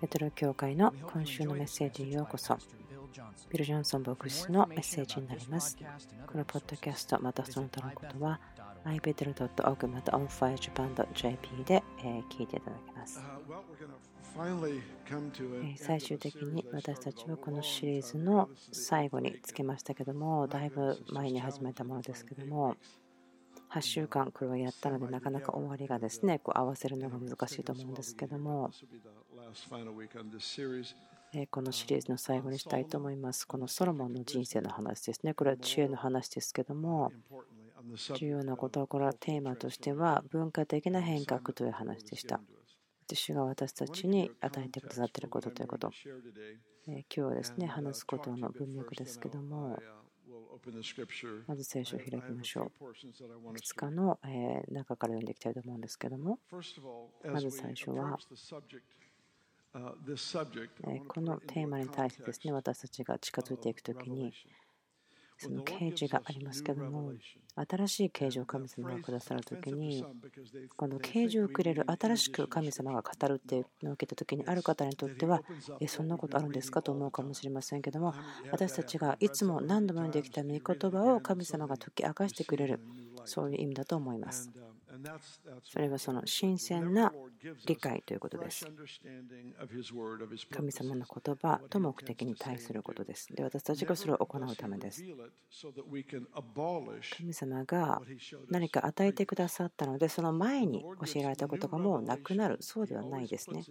ベテロ教会の今週のメッセージにようこそ。ビル・ジョンソン牧師のメッセージになります。このポッドキャスト、またその他のことは、ibetel.org また onfirejapan.jp で聞いていただけます。最終的に私たちはこのシリーズの最後につけましたけども、だいぶ前に始めたものですけども、8週間これをやったのでなかなか終わりがですねこう合わせるのが難しいと思うんですけども。このシリーズの最後にしたいと思います。このソロモンの人生の話ですね。これは知恵の話ですけども重要なことはこれはテーマとしては文化的な変革という話でした。主が私たちに与えてくださっていることということ。今日はですね話すことの文脈ですけどもまず聖書を開きましょう。いくつかの中から読んでいきたいと思うんですけども、まず最初は、このテーマに対してですね、私たちが近づいていくときに、その啓示がありますけども新しい啓示を神様がくださる時にこの啓示をくれる新しく神様が語るっていうのを受けた時にある方にとってはえそんなことあるんですかと思うかもしれませんけども私たちがいつも何度も読んできた御言葉を神様が解き明かしてくれるそういう意味だと思います。それはその新鮮な理解ということです。神様の言葉と目的に対することです。で、私たちがそれを行うためです。神様が何か与えてくださったので、その前に教えられたことがもうなくなる、そうではないですね。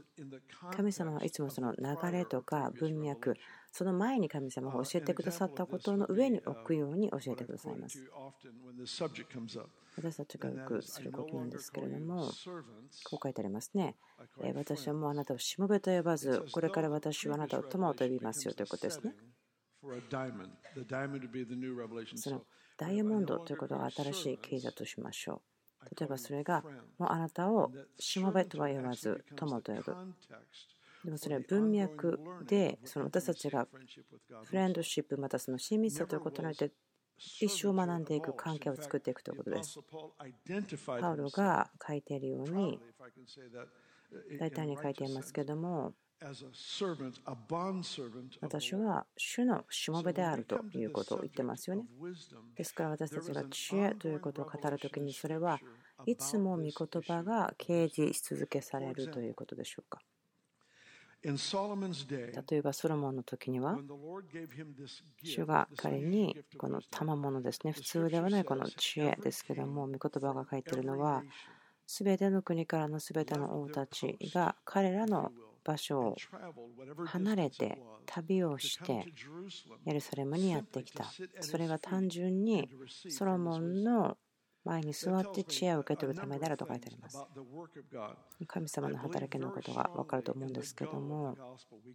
神様はいつもその流れとか文脈、その前に神様が教えてくださったことの上に置くように教えてくださいます。私たちがよくすることなんですけれども、こう書いてありますね。私はもうあなたをしもべと呼ばず、これから私はあなたを友と呼びますよということですね。そのダイヤモンドということが新しい経済としましょう。例えばそれが、もうあなたをしもべとは呼ばず、友と呼ぶ。でもそれは文脈で、その私たちがフレンドシップ、またその親密さということによって一生学んでいく関係を作っていくということです。パウロが書いているように、大胆に書いていますけども、私は主のしもべであるということを言ってますよね。ですから私たちが知恵ということを語るときにそれはいつも御言葉が掲示し続けされるということでしょうか。例えばソロモンの時には主が彼にこの賜物ですね普通ではないこの知恵ですけども御言葉が書いているのは全ての国からの全ての王たちが彼らの場所を離れて旅をしてエルサレムにやってきた。それは単純にソロモンの前に座って知恵を受け取るためであると書いてあります。神様の働きのことが分かると思うんですけども、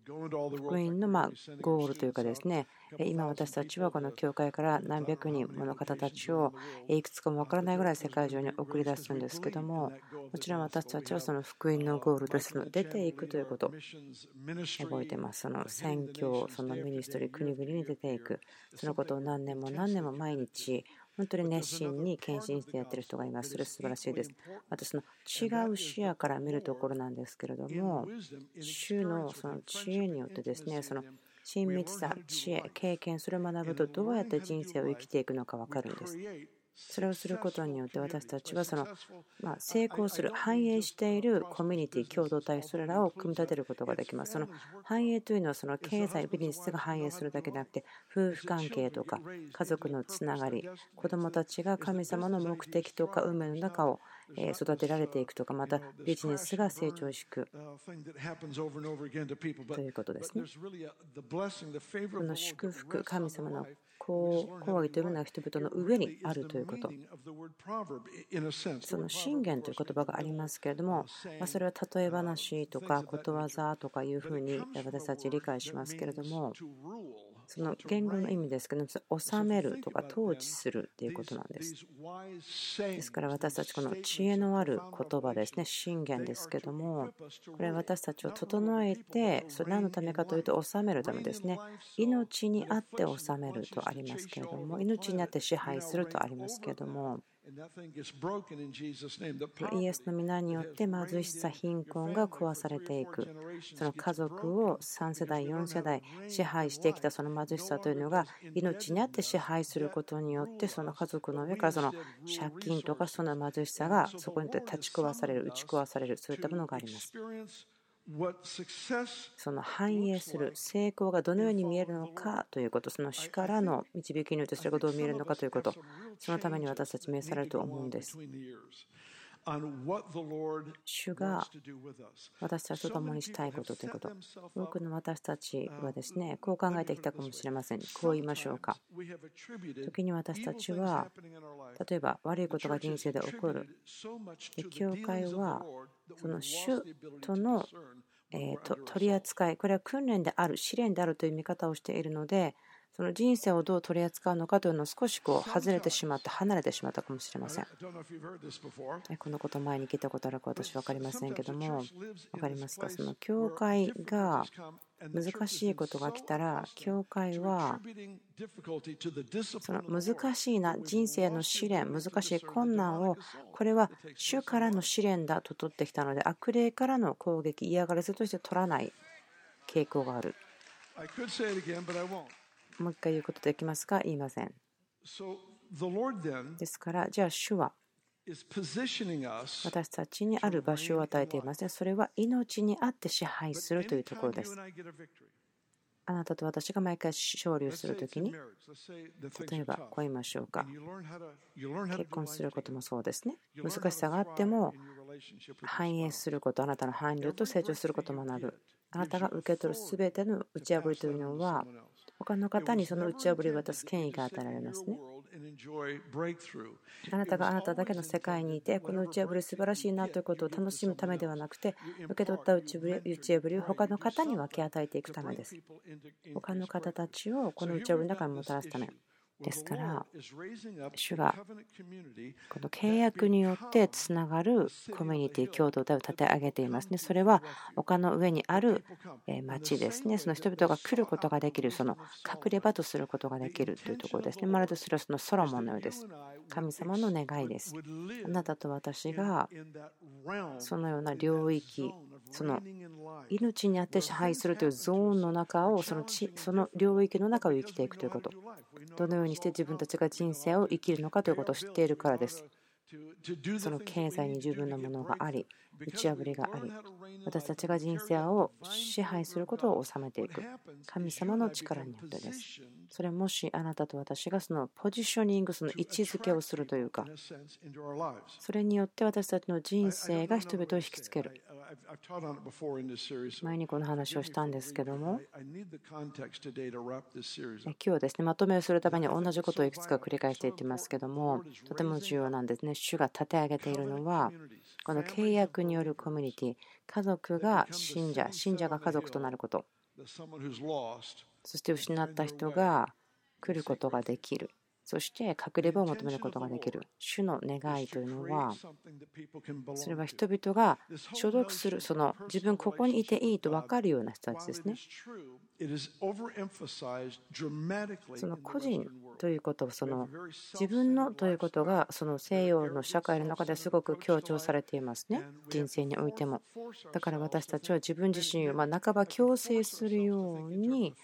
福音のまゴールというかですね、今私たちはこの教会から何百人もの方たちをいくつかも分からないぐらい世界中に送り出すんですけども、もちろん私たちはその福音のゴールとして出ていくということを覚えてます。その宣教、そのミニストリー、国々に出ていく、そのことを何年も何年も毎日本当に熱心に献身してやってる人がいます。それ素晴らしいです。またその違う視野から見るところなんですけれども、主のその知恵によってですね、その親密さ、知恵、経験、それを学ぶとどうやって人生を生きていくのか分かるんです。それをすることによって私たちはその、ま成功する繁栄しているコミュニティ共同体それらを組み立てることができますその繁栄というのはその経済ビジネスが繁栄するだけでなくて夫婦関係とか家族のつながり子どもたちが神様の目的とか運命の中を育てられていくとかまたビジネスが成長しくということですね。この祝福神様の行為というものは人々の上にあるということ。その信玄という言葉がありますけれども、まそれは例え話とかことわざとかいうふうに私たち理解しますけれども、その言語の意味ですけども、治めるとか統治するっていうことなんです。ですから私たちこの知恵のある言葉ですね、信玄ですけども、これは私たちを整えて、それ何のためかというと、治めるためですね。命にあって治めるとありますけれども、命にあって支配するとありますけれども、イエスの皆によって貧しさ、貧困が壊されていく。その家族を3世代、4世代支配してきたその貧しさというのが命にあって支配することによってその家族の上からその借金とかその貧しさがそこに立ち壊される、打ち壊される、そういったものがあります。その反映する成功がどのように見えるのかということ、その主からの導きによってそれがどう見えるのかということ、そのために私たち召されると思うんです。主が私たちと共にしたいことということ。多くの私たちはですね、こう考えてきたかもしれません。こう言いましょうか。時に私たちは、例えば悪いことが人生で起こる。教会は、その主との取り扱い、これは訓練である、試練であるという見方をしているので、その人生をどう取り扱うのかというのを少しこう外れてしまって離れてしまったかもしれません。このこと前に聞いたことあるか私分かりませんけども分かりますか？その教会が難しいことが来たら教会はその難しいな人生の試練難しい困難をこれは主からの試練だと取ってきたので悪霊からの攻撃嫌がらせとして取らない傾向がある。もう一回言うことできますか？言いません。ですから、じゃあ主は私たちにある場所を与えていますね。それは命にあって支配するというところです。あなたと私が毎回勝利をするときに、例えばこう言いましょうか。結婚することもそうですね。難しさがあっても、反映すること、あなたの伴侶と成長することもなる。あなたが受け取るすべての打ち破りというのは、他の方にその打ち破りを渡す権威が与えられますね。あなたがあなただけの世界にいて、この打ち破り素晴らしいなということを楽しむためではなくて、受け取った打ち破りを他の方に分け与えていくためです。他の方たちをこの打ち破りの中にもたらすため。ですから、主がこの契約によってつながるコミュニティ、共同体を立て上げていますね。それは丘の上にある町ですね。その人々が来ることができる、その隠れ場とすることができるというところですね。まるでそれはそのソロモンのようです。神様の願いです。あなたと私がそのような領域、その命にあって支配するというゾーンの中をそのその領域の中を生きていくということどのようにして自分たちが人生を生きるのかということを知っているからですその経済に十分なものがあり打ち破りがあり私たちが人生を支配することを収めていく。神様の力によってです。それもしあなたと私がそのポジショニングその位置づけをするというかそれによって私たちの人生が人々を引きつける前にこの話をしたんですけども。今日はですねまとめをするために同じことをいくつか繰り返していってますけどもとても重要なんですね。主が立て上げているのはこの契約によるコミュニティ。家族が信者信者が家族となること。そして失った人が来ることができるそして隠れ場を求めることができる。主の願いというのはそれは人々が所属するその自分ここにいていいと分かるような人たちですねその個人ということその自分のということがその西洋の社会の中ですごく強調されていますね。人生においても。だから私たちは自分自身をま半ば強制するように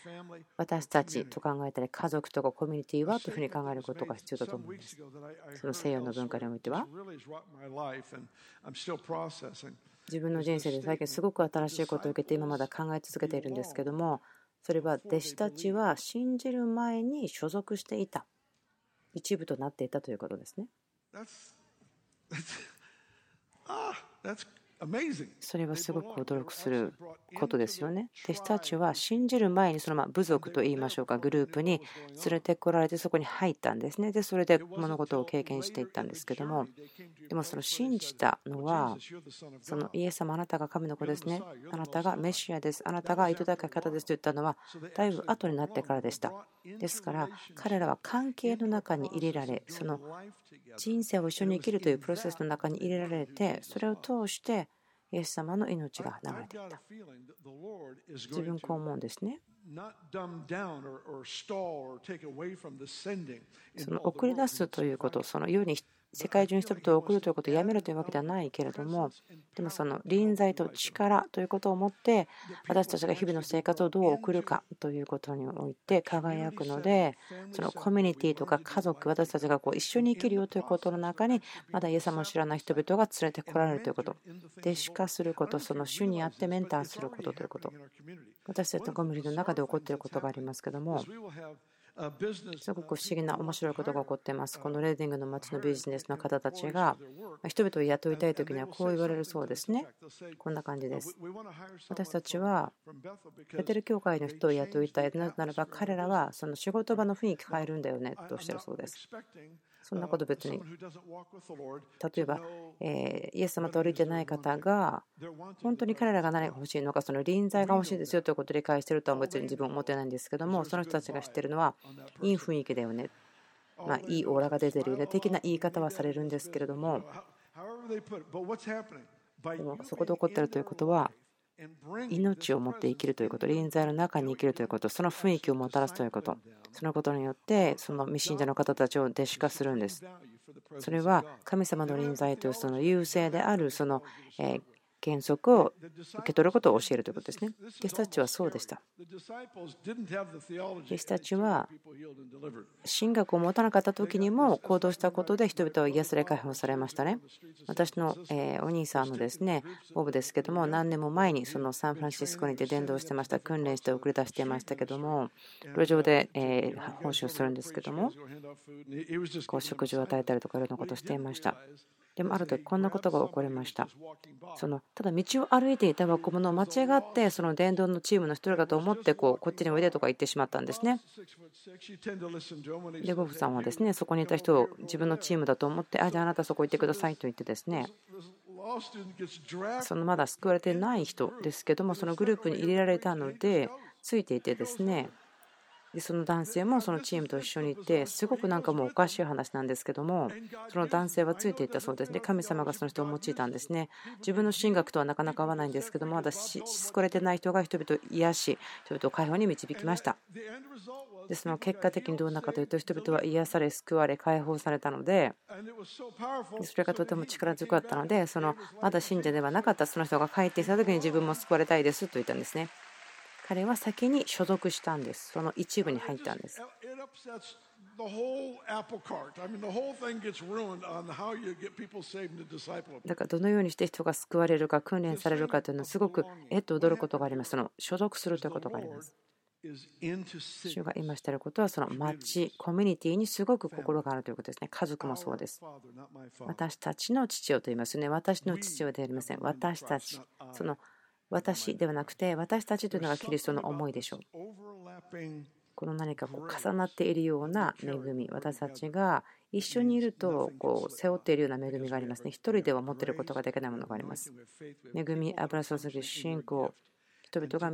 私たちと考えたり家族とかコミュニティはというふうに考えることが必要だと思うんです。その西洋の文化においては。自分の人生で最近すごく新しいことを受けて今まだ考え続けているんですけどもそれは弟子たちは信じる前に所属していた一部となっていたということですね。それはすごく驚くすることですよね。弟子たちは信じる前にそのま部族といいましょうかグループに連れてこられてそこに入ったんですね。でそれで物事を経験していったんですけども。でもその信じたのはそのイエス様あなたが神の子ですね。あなたがメシアです。あなたが糸高い方ですと言ったのはだいぶ後になってからでした。ですから彼らは関係の中に入れられその人生を一緒に生きるというプロセスの中に入れられてそれを通してイエス様の命が流れていた。自分こう思うんですね。その送り出すということ、その世に世界中に人々を送るということをやめるというわけではないけれどもでもその臨在と力ということをもって私たちが日々の生活をどう送るかということにおいて輝くのでそのコミュニティとか家族私たちがこう一緒に生きるよということの中にまだイエス様を知らない人々が連れてこられるということ。弟子化することその主にあってメンターすることということ。私たちのコミュニティの中で起こっていることがありますけどもすごく不思議な面白いことが起こっています。このレーディングの街のビジネスの方たちが人々を雇いたい時にはこう言われるそうですね。こんな感じです。私たちはベテル教会の人を雇いたいなぜならば彼らはその仕事場の雰囲気変えるんだよねとおっしゃるそうです。そんなこと別に。例えば、えイエス様と歩いてない方が本当に彼らが何が欲しいのかその臨在が欲しいですよということを理解しているとは別に自分は思ってないんですけどもその人たちが知ってるのはいい雰囲気だよねまあ、いいオーラが出てるよね的な言い方はされるんですけれども。でもそこで起こっているということは命を持って生きるということ、臨在の中に生きるということ、その雰囲気をもたらすということ、そのことによって、その未信者の方たちを弟子化するんです。それは神様の臨在というその優勢であるその原則を受け取ることを教えるということですね。弟子たちはそうでした。弟子たちは神学を持たなかった時にも行動したことで人々は癒され解放されましたね。私のお兄さんのですね、ボブですけども、何年も前にそのサンフランシスコにて伝道してました、訓練して送り出していましたけども、路上で奉仕をするんですけども、こう食事を与えたりとかいろんなことをしていました。でもある時こんなことが起こりました。そのただ道を歩いていた若者を間違ってその伝道のチームの一人だと思ってこうこっちにおいでとか言ってしまったんですね。でボブさんはですねそこにいた人を自分のチームだと思ってあじゃああなたそこ行ってくださいと言ってですねそのまだ救われてない人ですけどもそのグループに入れられたのでついていてですねでその男性もそのチームと一緒にいてすごくなんかもうおかしい話なんですけどもその男性はついていったそうですで神様がその人を用いたんですね。自分の神学とはなかなか合わないんですけどもまだ救われてない人が人々を癒し人々を解放に導きました。でその結果的にどうなかというと人々は癒され救われ解放されたのでそれがとても力強かったのでそのまだ信者ではなかったその人が帰ってきた時に自分も救われたいですと言ったんですね彼は先に所属したんです。その一部に入ったんです。だからどのようにして人が救われるか訓練されるかというのはすごくえっと驚くことがあります。その所属するということがあります。主が今していることはその町、コミュニティにすごく心があるということですね。家族もそうです。私たちの父親と言いますね。私の父親ではありません。私たち。その私ではなくて私たちというのがキリストの思いでしょう。この何かこう重なっているような恵み私たちが一緒にいるとこう背負っているような恵みがありますね。一人では持っていることができないものがあります。恵み、油注ぎ、信仰、人々が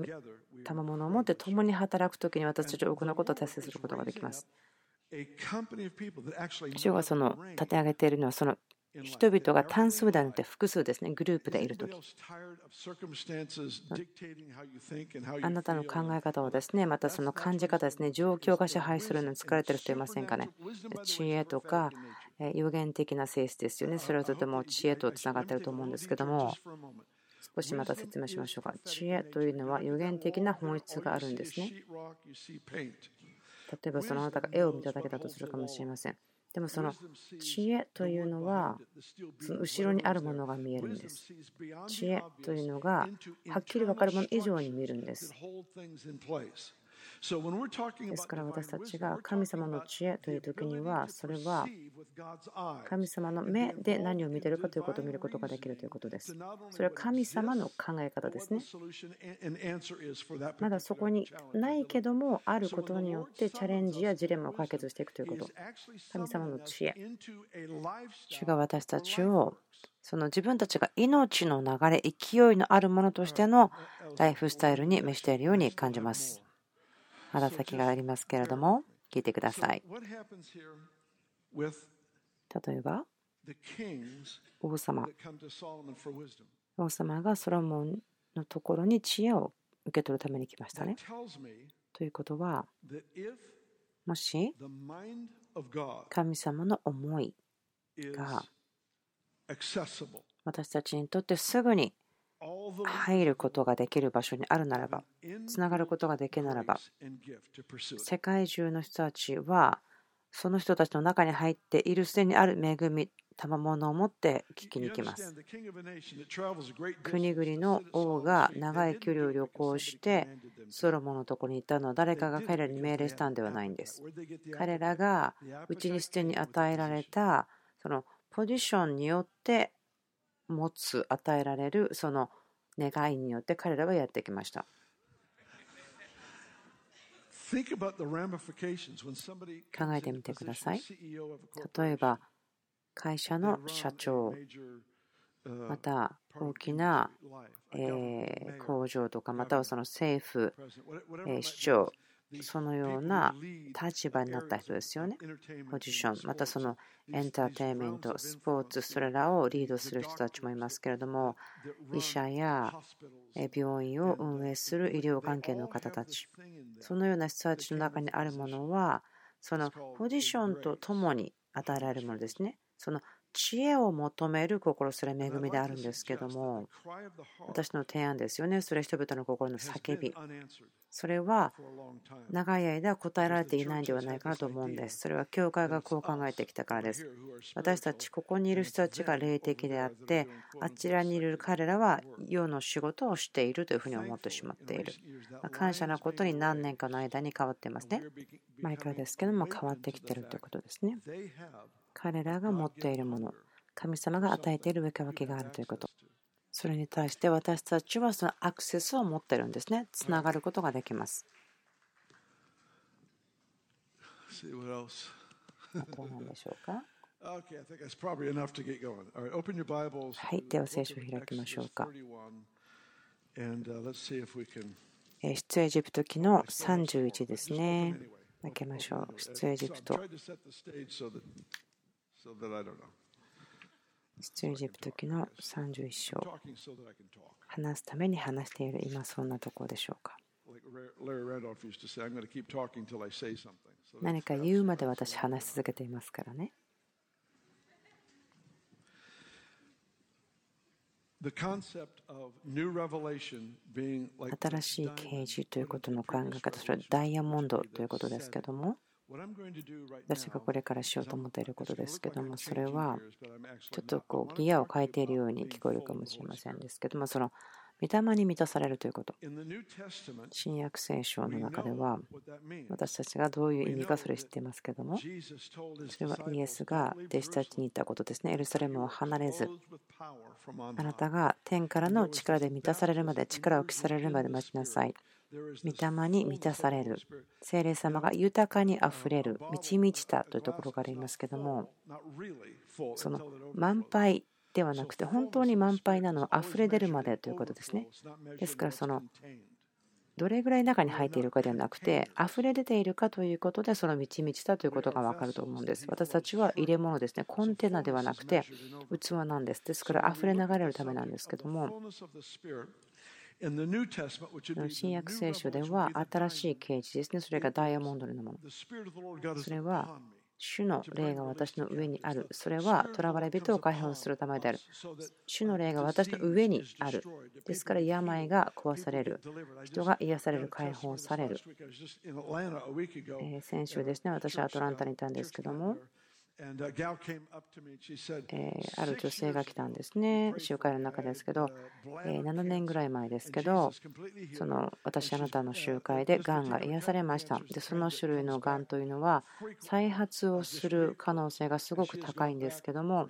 賜物を持って共に働くときに私たちは多くのことを達成することができます。主がその立て上げているのはその人々が単数ではなくて複数ですね、グループでいるとき。あなたの考え方をですね、またその感じ方ですね、状況が支配するのに疲れてる人いませんかね。知恵とか予言的な性質ですよね。それはとても知恵とつながっていると思うんですけども、少しまた説明しましょうか。知恵というのは予言的な本質があるんですね。例えばそのあなたが絵を見ただけだとするかもしれません。でもその知恵というのはその後ろにあるものが見えるんです。知恵というのがはっきり分かるもの以上に見るんです。ですから私たちが神様の知恵という時にはそれは神様の目で何を見ているかということを見ることができるということです。それは神様の考え方ですね。まだそこにないけどもあることによってチャレンジやジレンマを解決していくということ。神様の知恵。主が私たちをその自分たちが命の流れ、勢いのあるものとしてのライフスタイルに召しているように感じます。まだ先がありますけれども、聞いてください。例えば、王様。王様がソロモンのところに知恵を受け取るために来ましたね。ということは、もし神様の思いが私たちにとってすぐに入ることができる場所にあるならば、つながることができるならば、世界中の人たちは、その人たちの中に入っているすでにある恵み、賜物を持って聞きに行きます。国々の王が長い距離を旅行してソロモンのところに行ったのは誰かが彼らに命令したんではないんです。彼らがうちにすでに与えられたそのポジションによって持つ与えられるその願いによって彼らはやってきました。考えてみてください。例えば会社の社長。また大きな工場とかまたはその政府市長そのような立場になった人ですよね。ポジション、またそのエンターテインメント、スポーツ、それらをリードする人たちもいますけれども、医者や病院を運営する医療関係の方たち、そのような人たちの中にあるものは、そのポジションとともに与えられるものですね。その知恵を求める心すれ恵みであるんですけども私の提案ですよね。それ人々の心の叫び。それは長い間答えられていないんではないかなと思うんです。それは教会がこう考えてきたからです。私たちここにいる人たちが霊的であってあちらにいる彼らは世の仕事をしているというふうに思ってしまっている。感謝なことに何年かの間に変わっていますね。前からですけども変わってきてるということですね。彼らが持っているもの、神様が与えている上か分けがあるということ。それに対して私たちはそのアクセスを持っているんですね。つながることができます。あと何でしょうか？はい、では聖書を開きましょうか。出エジプト記の31ですね。開けましょう。出エジプト。出エジプト記の31章。話すために話している今そんなところでしょうか。何か言うまで私話し続けていますからね。新しい啓示ということの考え方、それはダイヤモンドということですけども、私がこれからしようと思っていることですけども、それはちょっとこうギアを変えているように聞こえるかもしれませんですけども、その御霊に満たされるということ。新約聖書の中では、私たちがどういう意味かそれ知っていますけども、それはイエスが弟子たちに言ったことですね。エルサレムを離れず、あなたが天からの力で満たされるまで、力を消されるまで待ちなさい。御霊に満たされる、精霊様が豊かにあふれる、満ち満ちたというところがありますけども、その満杯ではなくて、本当に満杯なのは溢れ出るまでということですね。ですから、そのどれぐらい中に入っているかではなくて、溢れ出ているかということで、その満ち満ちたということが分かると思うんです。私たちは入れ物ですね、コンテナではなくて、器なんです。ですから、溢れ流れるためなんですけども、新約聖書では新しい啓示ですね。それがダイヤモンドのもの。それは主の霊が私の上にある。それは囚われ人を解放するためである。主の霊が私の上にある。ですから病が壊される。人が癒される、解放される。先週ですね、私はアトランタにいたんですけども、ある女性が来たんですね、集会の中ですけど、7年ぐらい前ですけど、その私、あなたの集会でがんが癒されました。で、その種類のがんというのは、再発をする可能性がすごく高いんですけども、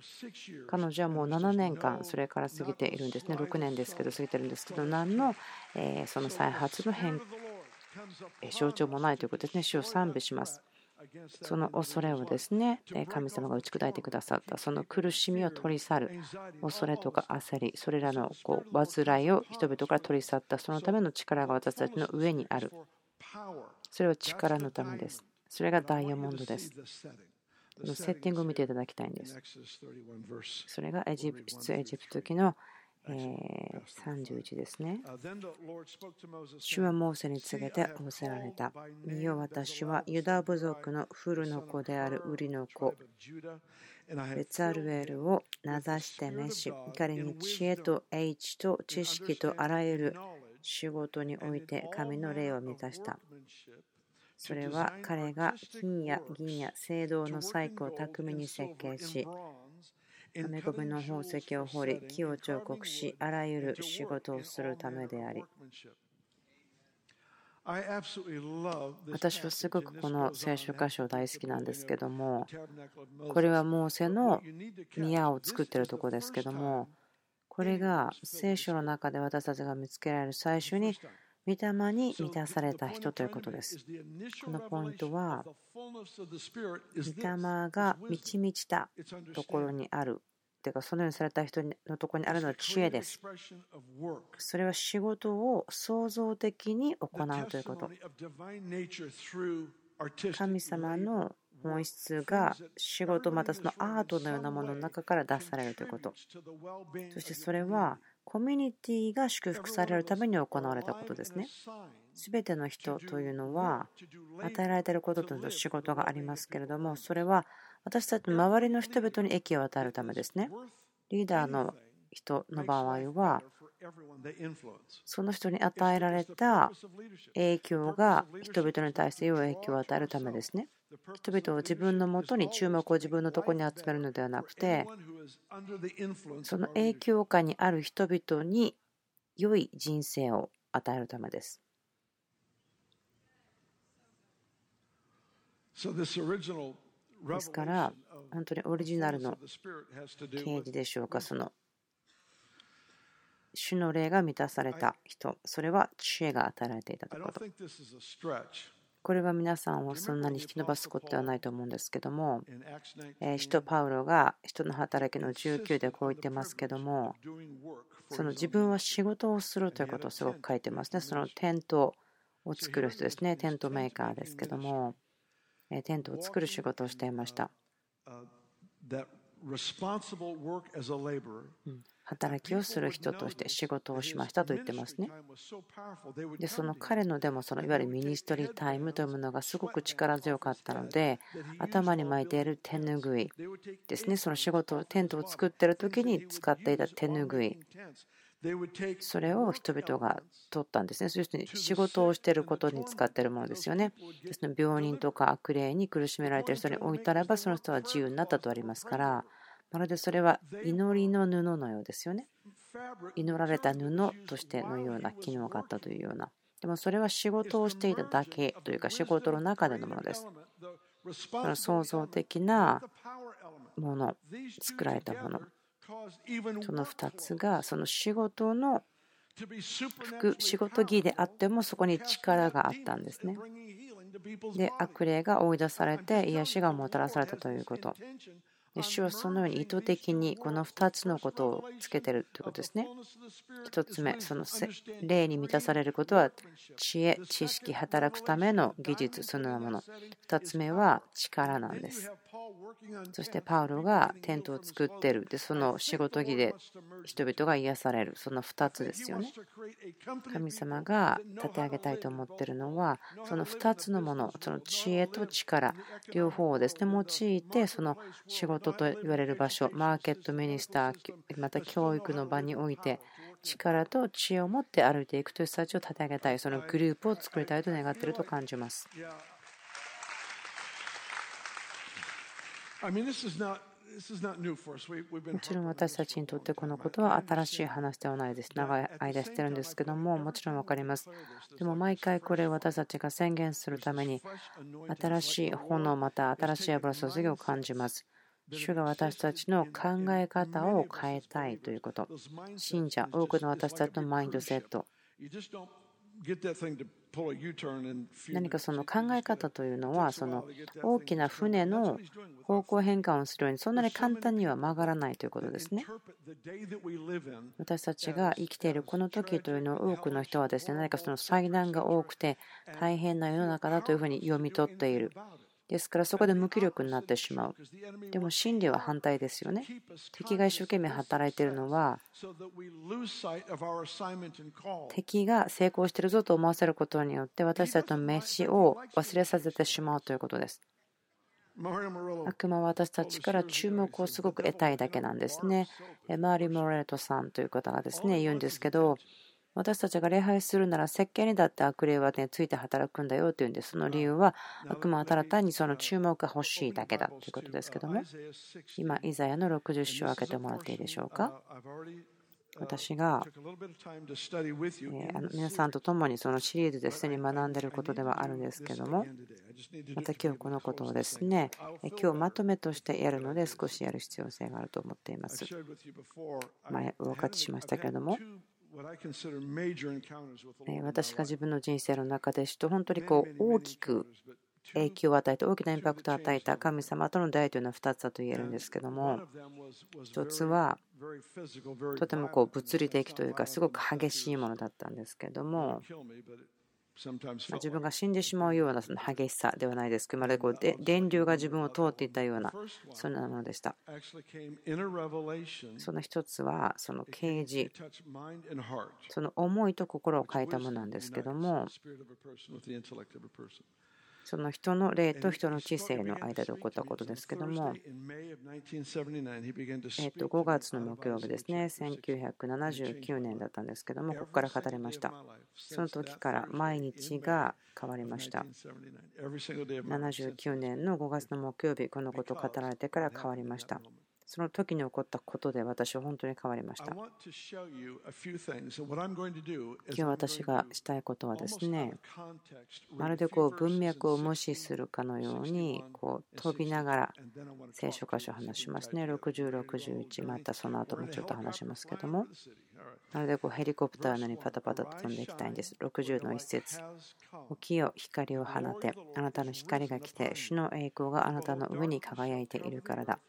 彼女はもう7年間、それから過ぎているんですね、6年ですけど、過ぎてるんですけど、何のその再発の変象徴もないということですね、主を賛美します。その恐れをですね神様が打ち砕いてくださったその苦しみを取り去る恐れとか焦りそれらのこう煩いを人々から取り去ったそのための力が私たちの上にある。それは力のためです。それがダイヤモンドです。そのセッティングを見ていただきたいんです。それがエジプトエジプト記の31ですね。主はモーセに告げて仰せられた。見よ私はユダ部族のフルの子であるウリの子。ベツァルエルを名指して召し、彼に知恵と英知と知識とあらゆる仕事において神の霊を満たした。それは彼が金や銀や青銅の細工を巧みに設計し、アメコミの宝石を掘り、木を彫刻し、あらゆる仕事をするためであり、私はすごくこの聖書箇所大好きなんですけども、これはモーセの宮を作ってるとこですけども、これが聖書の中で私たちが見つけられる最初に御霊に満たされた人ということです。このポイントは、御霊が満ち満ちたところにある。というか、そのようにされた人のところにあるのは知恵です。それは仕事を創造的に行うということ。神様の本質が仕事またそのアートのようなものの中から出されるということそしてそれはコミュニティが祝福されるために行われたことですね全ての人というのは与えられていることという仕事がありますけれどもそれは私たちの周りの人々に益を与えるためですねリーダーの人の場合はその人に与えられた影響が人々に対して良い影響を与えるためですね。人々を自分のもとに注目を自分のところに集めるのではなくてその影響下にある人々に良い人生を与えるためです。ですから、本当にオリジナルの刑事でしょうか、その主の霊が満たされた人、それは知恵が与えられていたということ。これは皆さんをそんなに引き伸ばすことではないと思うんですけども、使徒パウロが人の働きの19でこう言ってますけども、その自分は仕事をするということをすごく書いてますね。そのテントを作る人ですね、テントメーカーですけども、テントを作る仕事をしていました。働きをする人として仕事をしましたと言ってますね。で、その彼のでもそのいわゆるミニストリータイムというものがすごく力強かったので、頭に巻いている手ぬぐいですね、その仕事、テントを作っている時に使っていた手ぬぐい。それを人々が取ったんですね。そして仕事をしていることに使っているものですよね。ですの病人とか悪霊に苦しめられている人に置いたらば、その人は自由になったとありますから、まるでそれは祈りの布のようですよね。祈られた布としてのような機能があったというような。でもそれは仕事をしていただけというか仕事の中でのものです。創造的なもの、作られたもの。その2つがその仕事の服仕事着であってもそこに力があったんですね。で悪霊が追い出されて癒しがもたらされたということ。主はそのように意図的にこの2つのことをつけてるということですね。1つ目、その霊に満たされることは知恵、知識、働くための技術そのようなもの。2つ目は力なんです。そしてパウロがテントを作っている。で、その仕事着で人々が癒される。その2つですよね。神様が立て上げたいと思っているのは、その2つのもの、その知恵と力、両方をですね、用いて、その仕事と言われる場所、マーケットミニスター、また教育の場において、力と知恵を持って歩いていくという人たちを立て上げたい、そのグループを作りたいと願っていると感じます。もちろん私たちにとってこのことは新しい話ではないです。長い間してるんですけども、もちろん分かります。でも毎回これを私たちが宣言するために、新しい炎、また新しい油注ぎを感じます。主が私たちの考え方を変えたいということ。信者、多くの私たちのマインドセット。何かその考え方というのはその大きな船の方向変換をするようにそんなに簡単には曲がらないということですね。私たちが生きているこの時というのを多くの人はですね何かその災難が多くて大変な世の中だというふうに読み取っている。ですからそこで無気力になってしまう。でも真理は反対ですよね。敵が一生懸命働いているのは敵が成功してるぞと思わせることによって私たちの飯を忘れさせてしまうということです。悪魔は私たちから注目をすごく得たいだけなんですね。マーリー・モレートさんという方がですね言うんですけど私たちが礼拝するなら設計にだって悪霊は、ね、ついて働くんだよというんです。その理由は悪魔はただ単にその注目が欲しいだけだということですけども今、イザヤの60章を開けてもらっていいでしょうか？私が皆さんと共にそのシリーズですでに学んでいることではあるんですけどもまた今日このことをですね今日まとめとしてやるので少しやる必要性があると思っています前お分かちしましたけれども私が自分の人生の中でと本当にこう大きく影響を与えて大きなインパクトを与えた神様との出会いというのは2つだと言えるんですけども1つはとてもこう物理的というかすごく激しいものだったんですけども自分が死んでしまうようなその激しさではないです。けどまるでこう電流が自分を通っていったようなそんなものでした。その一つはその啓示その思いと心を変えたものなんですけどもその人の霊と人の知性の間で起こったことですけども、えと5月の木曜日ですね、1979年だったんですけども、ここから語りました。その時から毎日が変わりました。79年の5月の木曜日、このことを語られてから変わりました。その時に起こったことで私は本当に変わりました。今日私がしたいことはですね、まるでこう文脈を無視するかのようにこう飛びながら聖書箇所を話しますね。60、61、またその後もちょっと話しますけども、まるでこうヘリコプターのようにパタパタと飛んでいきたいんです。60の一節。起きよ光を放て、あなたの光が来て、主の栄光があなたの上に輝いているからだ。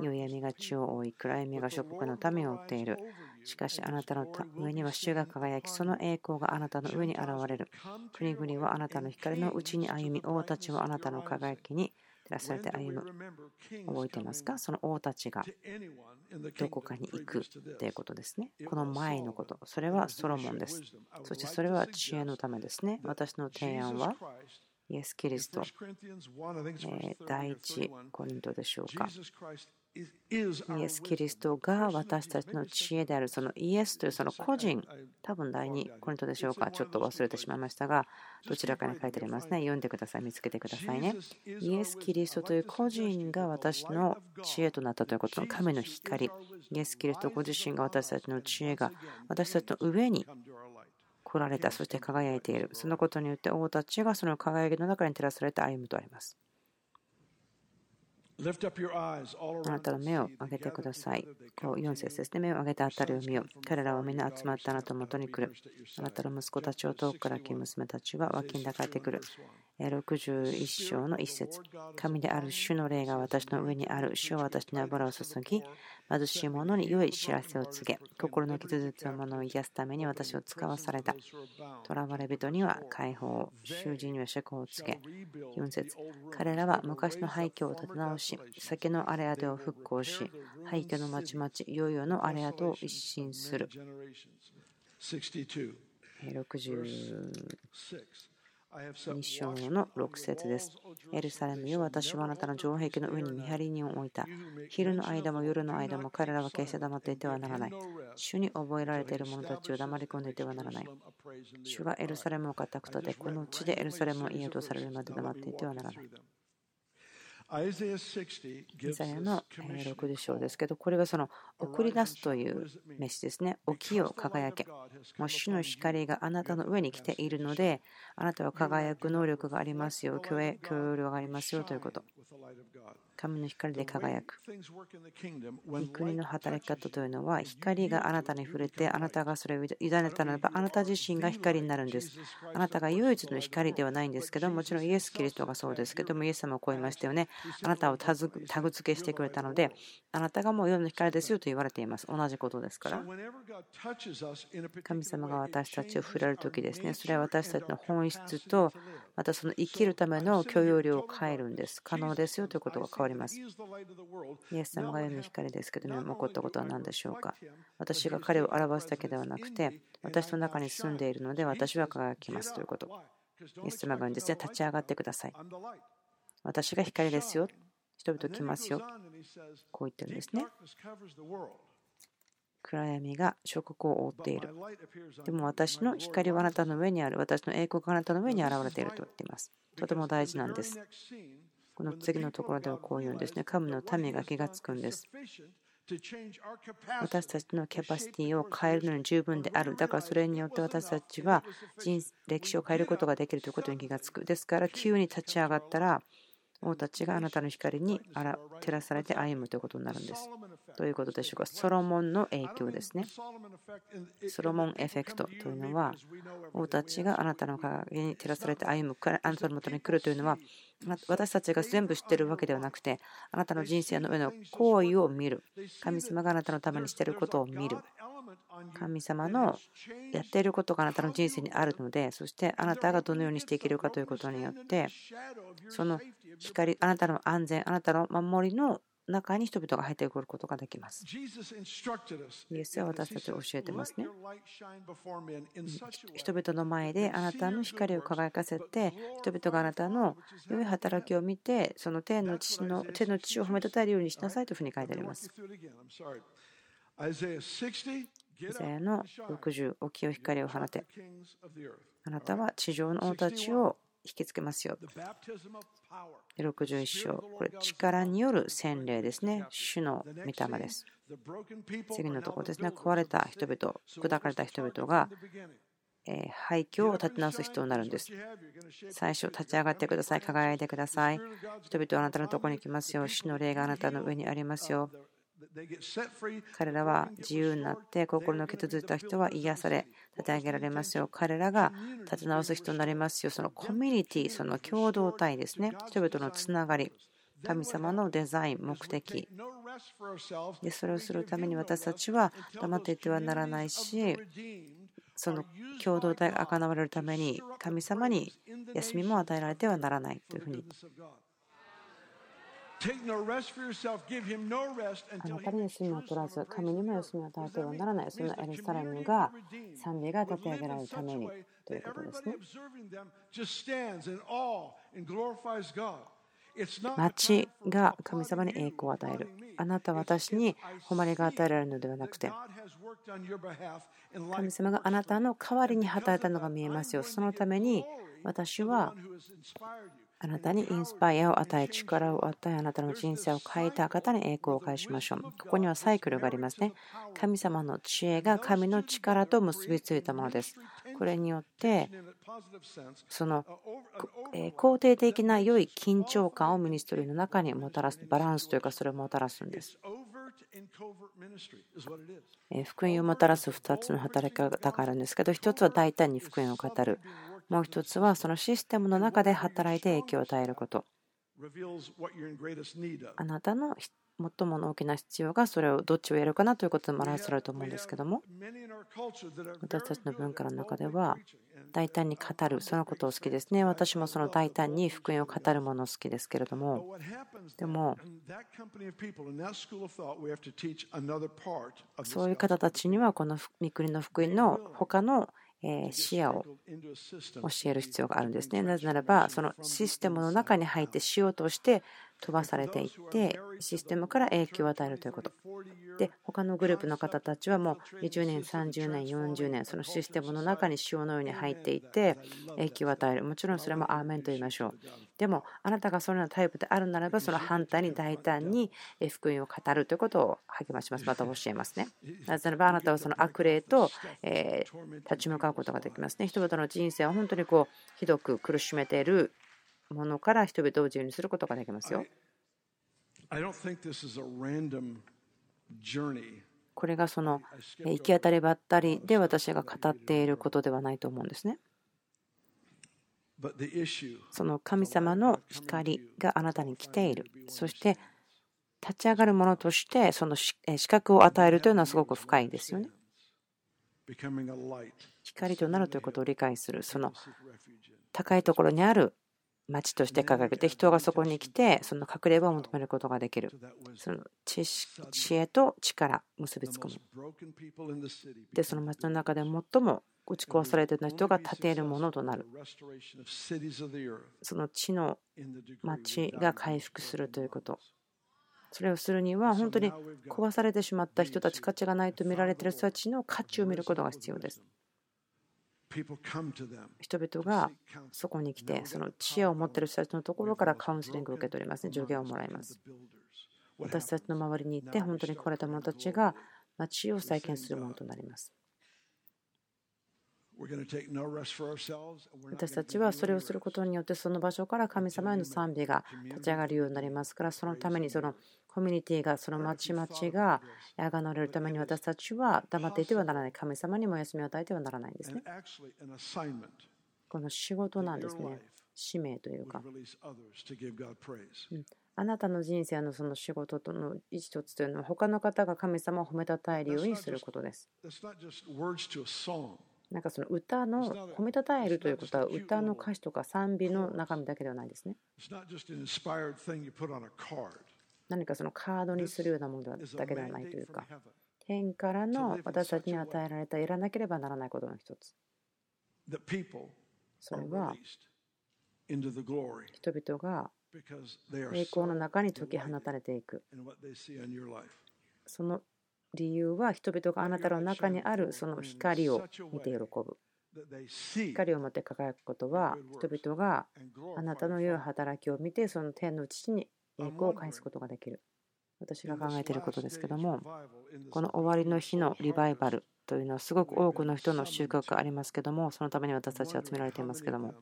夕闇が地を覆い、暗闇が諸国の民を追っている。しかしあなたの上には主が輝き、その栄光があなたの上に現れる。国々はあなたの光のうちに歩み、王たちはあなたの輝きに照らされて歩む。覚えていますか？その王たちがどこかに行くということですね。この前のこと、それはソロモンです。そしてそれは知恵のためですね。私の提案はイエス・キリスト、第一コリントでしょうか。イエス・キリストが私たちの知恵である、そのイエスというその個人、多分第2コリントでしょうか、ちょっと忘れてしまいましたが、どちらかに書いてありますね。読んでください、見つけてくださいね。イエス・キリストという個人が私の知恵となったということの神の光。イエス・キリストご自身が私たちの知恵が私たちの上に来られた、そして輝いている。そのことによって王たちがその輝きの中に照らされて歩むとあります。あなたの目を上げてください。こう4節ですね。目を上げて当たりを見よ。彼らはみんな集まってあなたのもとに来る。あなたの息子たちを遠くから来娘たちは脇に抱かれてくる。61章の一節神である主の霊が私の上にある。主は私に油を注ぎ、貧しい者に良い知らせを告げ、心の傷つの者を癒すために私を使わされた。囚われ人には解放、囚人には釈放を告げ。4節彼らは昔の廃墟を立て直し、酒の荒れ跡を復興し、廃墟の町々、いよいよの荒れ跡を一新する。60 2章の6節です。エルサレムよ、私はあなたの城壁の上に見張り人を置いた。昼の間も夜の間も彼らは決して黙っていてはならない。主に覚えられている者たちを黙り込んでいてはならない。主がエルサレムを固くとで、この地でエルサレムを家とされるまで黙っていてはならない。イザヤの60章ですけど、これはその送り出すというメッシですね。起きよ輝け。もう主の光があなたの上に来ているので、あなたは輝く能力がありますよ、許容量がありますよということ。神の光で輝く。国の働き方というのは、光があなたに触れて、あなたがそれを委ねたならば、あなた自身が光になるんです。あなたが唯一の光ではないんですけど、もちろんイエス・キリストがそうですけども、イエス様を超えましたよね。あなたをタグ付けしてくれたので、あなたがもう世の光ですよと言われています。同じことですから。神様が私たちを触れるときですね、それは私たちの本質と、またその生きるための許容量を変えるんです。可能ですよということが変わります。イエス様が世の光ですけども、起こったことは何でしょうか？私が彼を表すだけではなくて、私の中に住んでいるので、私は輝きますということ。イエス様が言うんですね、立ち上がってください。私が光ですよ。人々来ますよ。こう言ってるんですね。暗闇が諸国を覆っている。でも私の光はあなたの上にある。私の栄光があなたの上に現れていると言っています。とても大事なんです。この次のところではこう言うんですね。神の民が気がつくんです。私たちのキャパシティを変えるのに十分である。だからそれによって私たちは人歴史を変えることができるということに気がつく。ですから急に立ち上がったら王たちがあなたの光に照らされて歩むということになるんです。どういうことでしょうか。ソロモンの影響ですね。ソロモンエフェクトというのは王たちがあなたの影に照らされて歩むあなたのもとに来るというのは私たちが全部知ってるわけではなくてあなたの人生の上の行為を見る。神様があなたのためにしていることを見る。神様のやっていることがあなたの人生にあるのでそしてあなたがどのようにしていけるかということによってその光あなたの安全あなたの守りの中に人々が入ってくることができます。イエスは私たちを教えてますね。人々の前であなたの光を輝かせて、人々があなたの良い働きを見て、その天の父の天の父を褒めたたえるようにしなさいというふうに書いてあります。イザヤの60、起きよ光を放て。あなたは地上の王たちを引きつけますよ。61章、これ力による洗礼ですね。主の御霊です。次のところですね。壊れた人々、砕かれた人々が廃墟を立て直す人になるんです。最初、立ち上がってください。輝いてください。人々はあなたのところに来ますよ。主の霊があなたの上にありますよ。彼らは自由になって心の傷ついた人は癒され立て上げられますよ。彼らが立て直す人になりますよ。そのコミュニティその共同体ですね。人々のつながり神様のデザイン目的。でそれをするために私たちは黙っていてはならないしその共同体が行われるために神様に休みも与えられてはならないというふうにあなたに休みを取らず、神にも休みを与えてはならない、そのエルサレムが賛美が立て上げられるためにということですね。町が神様に栄光を与える。あなたは私に誉れが与えられるのではなくて、神様があなたの代わりに働いたのが見えますよ。そのために私はあなたにインスパイアを与え、力を与え、あなたの人生を変えた方に栄光を返しましょう。ここにはサイクルがありますね。神様の知恵が神の力と結びついたものです。これによって、その肯定的な良い緊張感をミニストリーの中にもたらす、バランスというか、それをもたらすんです。福音をもたらす2つの働き方があるんですけど、1つは大胆に福音を語る。もう一つはそのシステムの中で働いて影響を与えること。あなたの最も大きな必要がそれをどっちをやるかなということで表されると思うんですけども。私たちの文化の中では大胆に語るそのことを好きですね。私もその大胆に福音を語るもの好きですけれども。でもそういう方たちにはこの御国の福音の他の視野を教える必要があるんですね。なぜならば、そのシステムの中に入ってしようとして飛ばされていってシステムから影響を与えるということ。で他のグループの方たちはもう20年30年40年そのシステムの中に潮のように入っていって影響を与える。もちろんそれもアーメンと言いましょう。でもあなたがそのようなタイプであるならばその反対に大胆に福音を語るということを励まします。また教えますね。なぜならばあなたはその悪霊と立ち向かうことができますね。人々の人生は本当にこうひどく苦しめているものから人々を自由にすることができますよ。これがその行き当たりばったりで私が語っていることではないと思うんですね。その神様の光があなたに来ている。そして立ち上がるものとしてその資格を与えるというのはすごく深いですよね。光となるということを理解する。その高いところにある町として掲げて人がそこに来てその隠れ場を求めることができる。その知知恵と力結びつく。もの。でその町の中で最も打ち壊されている人が建てるものとなる。その地の町が回復するということ。それをするには本当に壊されてしまった人たち価値がないと見られている人たちの価値を見ることが必要です。人々がそこに来てその知恵を持っている人たちのところからカウンセリングを受け取りますね。助言をもらいます。私たちの周りに行って本当に来れた者たちが町を再建するものとなります。私たちはそれをすることによってその場所から神様への賛美が立ち上がるようになりますからそのためにそのコミュニティがその町々があがなれるために私たちは黙っていてはならない。神様にも休みを与えてはならないんですね。この仕事なんですね。使命というか。あなたの人生のその仕事との一つというのは他の方が神様を褒めたたえるようにすることです。なんかその歌の褒めたたえるということは歌の歌詞とか賛美の中身だけではないですね。何かそのカードにするようなものだけではないというか、天からの私たちに与えられたやらなければならないことの一つ。それは人々が栄光の中に解き放たれていく。その理由は人々があなたの中にあるその光を見て喜ぶ。光を持って輝くことは人々があなたの良い働きを見てその天の父に栄光を返すことができる。私が考えていることですけどもこの終わりの日のリバイバルというのはすごく多くの人の収穫がありますけどもそのために私たちは集められていますけども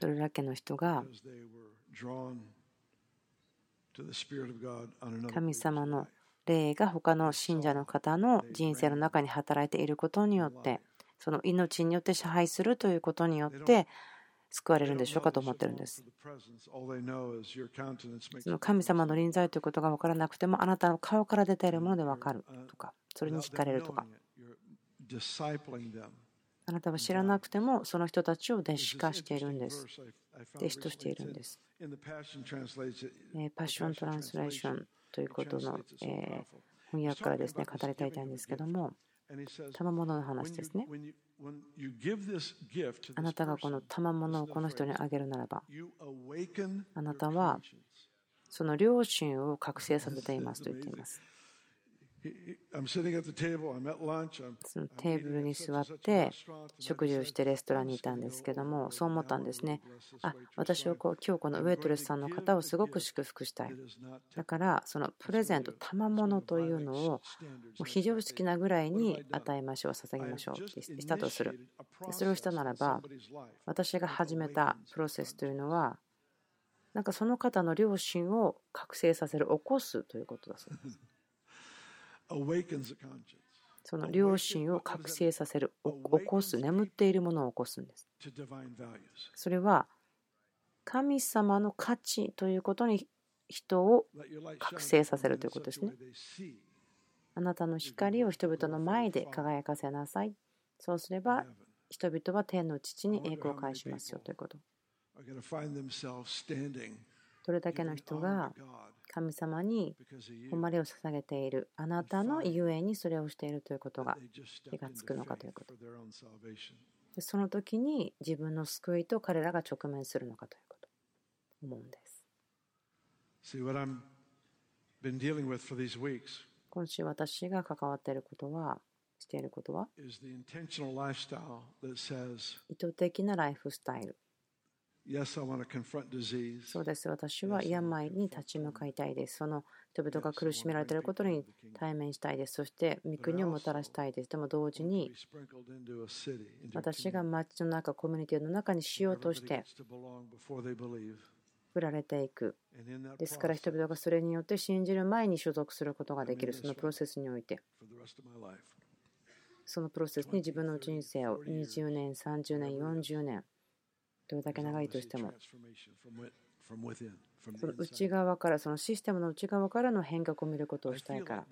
どれだけの人が神様の霊が他の信者の方の人生の中に働いていることによってその命によって支配するということによって救われるんでしょうかと思ってるんです。その神様の臨在ということが分からなくてもあなたの顔から出ているもので分かるとかそれに惹かれるとかあなたは知らなくてもその人たちを弟子化しているんです。弟子としているんです。パッショントランスレーションということの、翻訳からですね語りたいたいんですけども賜物の話ですねあなたがこの賜物をこの人にあげるならばあなたはその良心を覚醒させていますと言っていますそのテーブルに座って食事をしてレストランにいたんですけどもそう思ったんですね。あ私はこう今日このウェイトレスさんの方をすごく祝福したい。だからそのプレゼント賜物というのをもう非常識なぐらいに与えましょう捧げましょうしたとする。それをしたならば私が始めたプロセスというのはなんかその方の良心を覚醒させる起こすということだそうです その良心を覚醒させる、起こす、眠っているものを起こすんです。それは神様の価値ということに人を覚醒させるということですね。あなたの光を人々の前で輝かせなさい。そうすれば人々は天の父に栄光を返しますよということ。どれだけの人が神様に誉れを捧げているあなたのゆえにそれをしているということが気がつくのかということ。でその時に自分の救いと彼らが直面するのかということ。思うんです。今週私が関わっていることはしていることは意図的なライフスタイルそうです。私は病に立ち向かいたいです。その人々が苦しめられていることに対面したいです。そして、御国をもたらしたいです。でも同時に、私が街の中、コミュニティの中にしようとして、振られていく。ですから、人々がそれによって信じる前に所属することができる、そのプロセスにおいて。そのプロセスに自分の人生を20年、30年、40年、どれだけ長いとしても。その内側からそのシステムの内側からの変革を見ることをしたいから。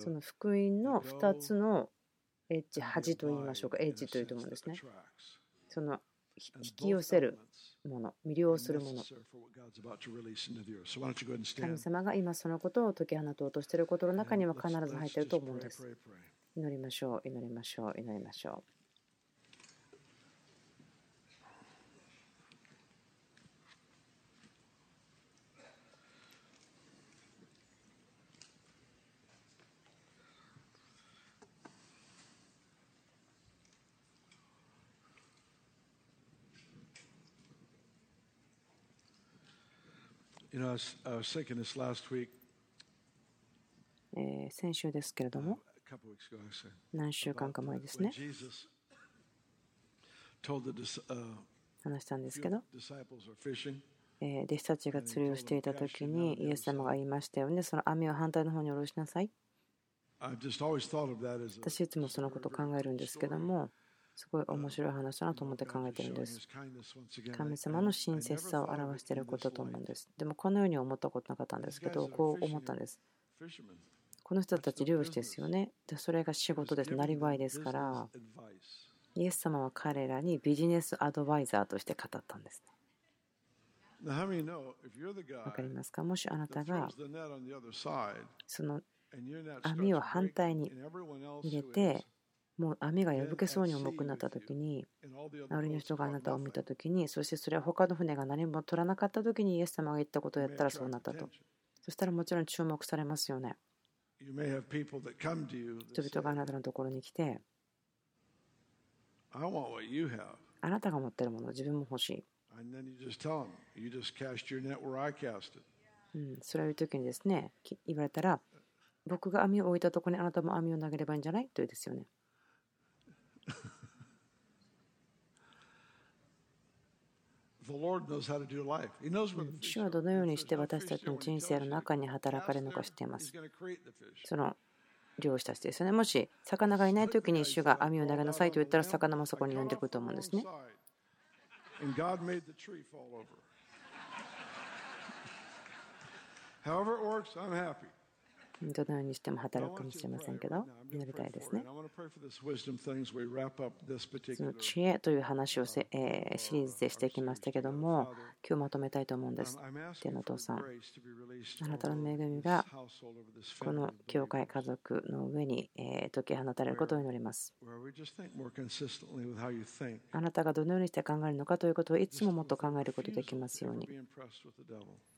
その福音の2つのエッジ端と言いましょうか。エッジというと思うんですね。その引き寄せるもの魅了するもの。神様が今そのことを解き放とうとしていることの中には必ず入っていると思うんです。祈りましょう祈りましょう祈りましょうえ先週ですけれども、何週間か前ですね。話したんですけど、え弟子たちが釣りをしていた時にイエス様が言いましたよ。ね、その網を反対の方に下ろしなさい。私いつもそのことを考えるんですけども、すごい面白い話だなと思って考えてるんです。神様の親切さを表していることと思うんです。でもこのように思ったことなかったんですけど、こう思ったんです。この人たち漁師ですよね。でそれが仕事です。なりわいですから、イエス様は彼らにビジネスアドバイザーとして語ったんですね。わかりますか？もしあなたがその網を反対に入れてもう網が破けそうに重くなった時に周りの人があなたを見た時にそしてそれは他の船が何も取らなかった時にイエス様が言ったことをやったらそうなったと。そしたらもちろん注目されますよね。人々があなたのところに来てあなたが持っているもの自分も欲しい。うん、それを言う時にですね言われたら僕が網を置いたところにあなたも網を投げればいいんじゃない？と言うですよね。主はどのようにして私たちの人生の中に働かれるのか知っています。その漁師たちですよね。もし魚がいない時に主が網を投げなさいと言ったら魚もそこに呼んでくると思うんですね。どのようにしても働くかもしれませんけど、祈りたいですね。その知恵という話をせ、えー、シリーズでしてきましたけども、今日まとめたいと思うんです。天のお父さん、あなたの恵みがこの教会家族の上に、え解き放たれることを祈ります。あなたがどのようにして考えるのかということをいつももっと考えることができますように。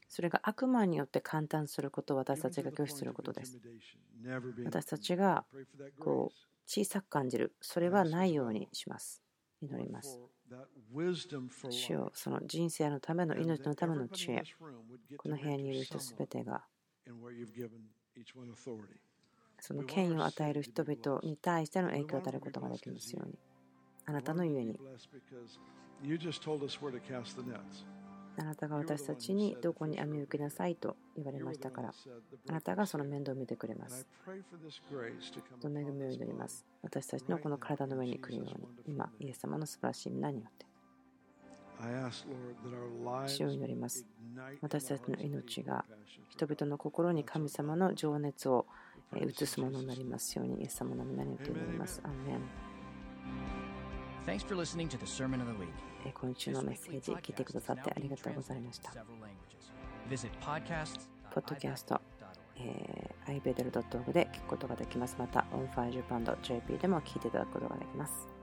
それが悪魔によって簡単することを私たちが拒否することです。私たちがこう小さく感じる、それはないようにします。祈ります。主よその人生のための命のための知恵、この部屋にいる人すべてが、その権威を与える人々に対しての影響を与えることができますように。あなたのゆえに。あなたが私たちにどこに網を受けなさいと言われましたから、あなたがその面倒を見てくれます。その恵みを祈ります？私たちのこの体の上に来るように、今、イエス様の素晴らしい皆によって。主を祈ります。私たちの命が人々の心に神様の情熱を移すものになりますように、イエス様の皆によって祈ります。アーメン。今週のメッセージ聞いてくださってありがとうございました。ポッドキャスト、えー、iBedel.org で聞くことができます。また、OnFireJapan.jp でも聞いていただくことができます。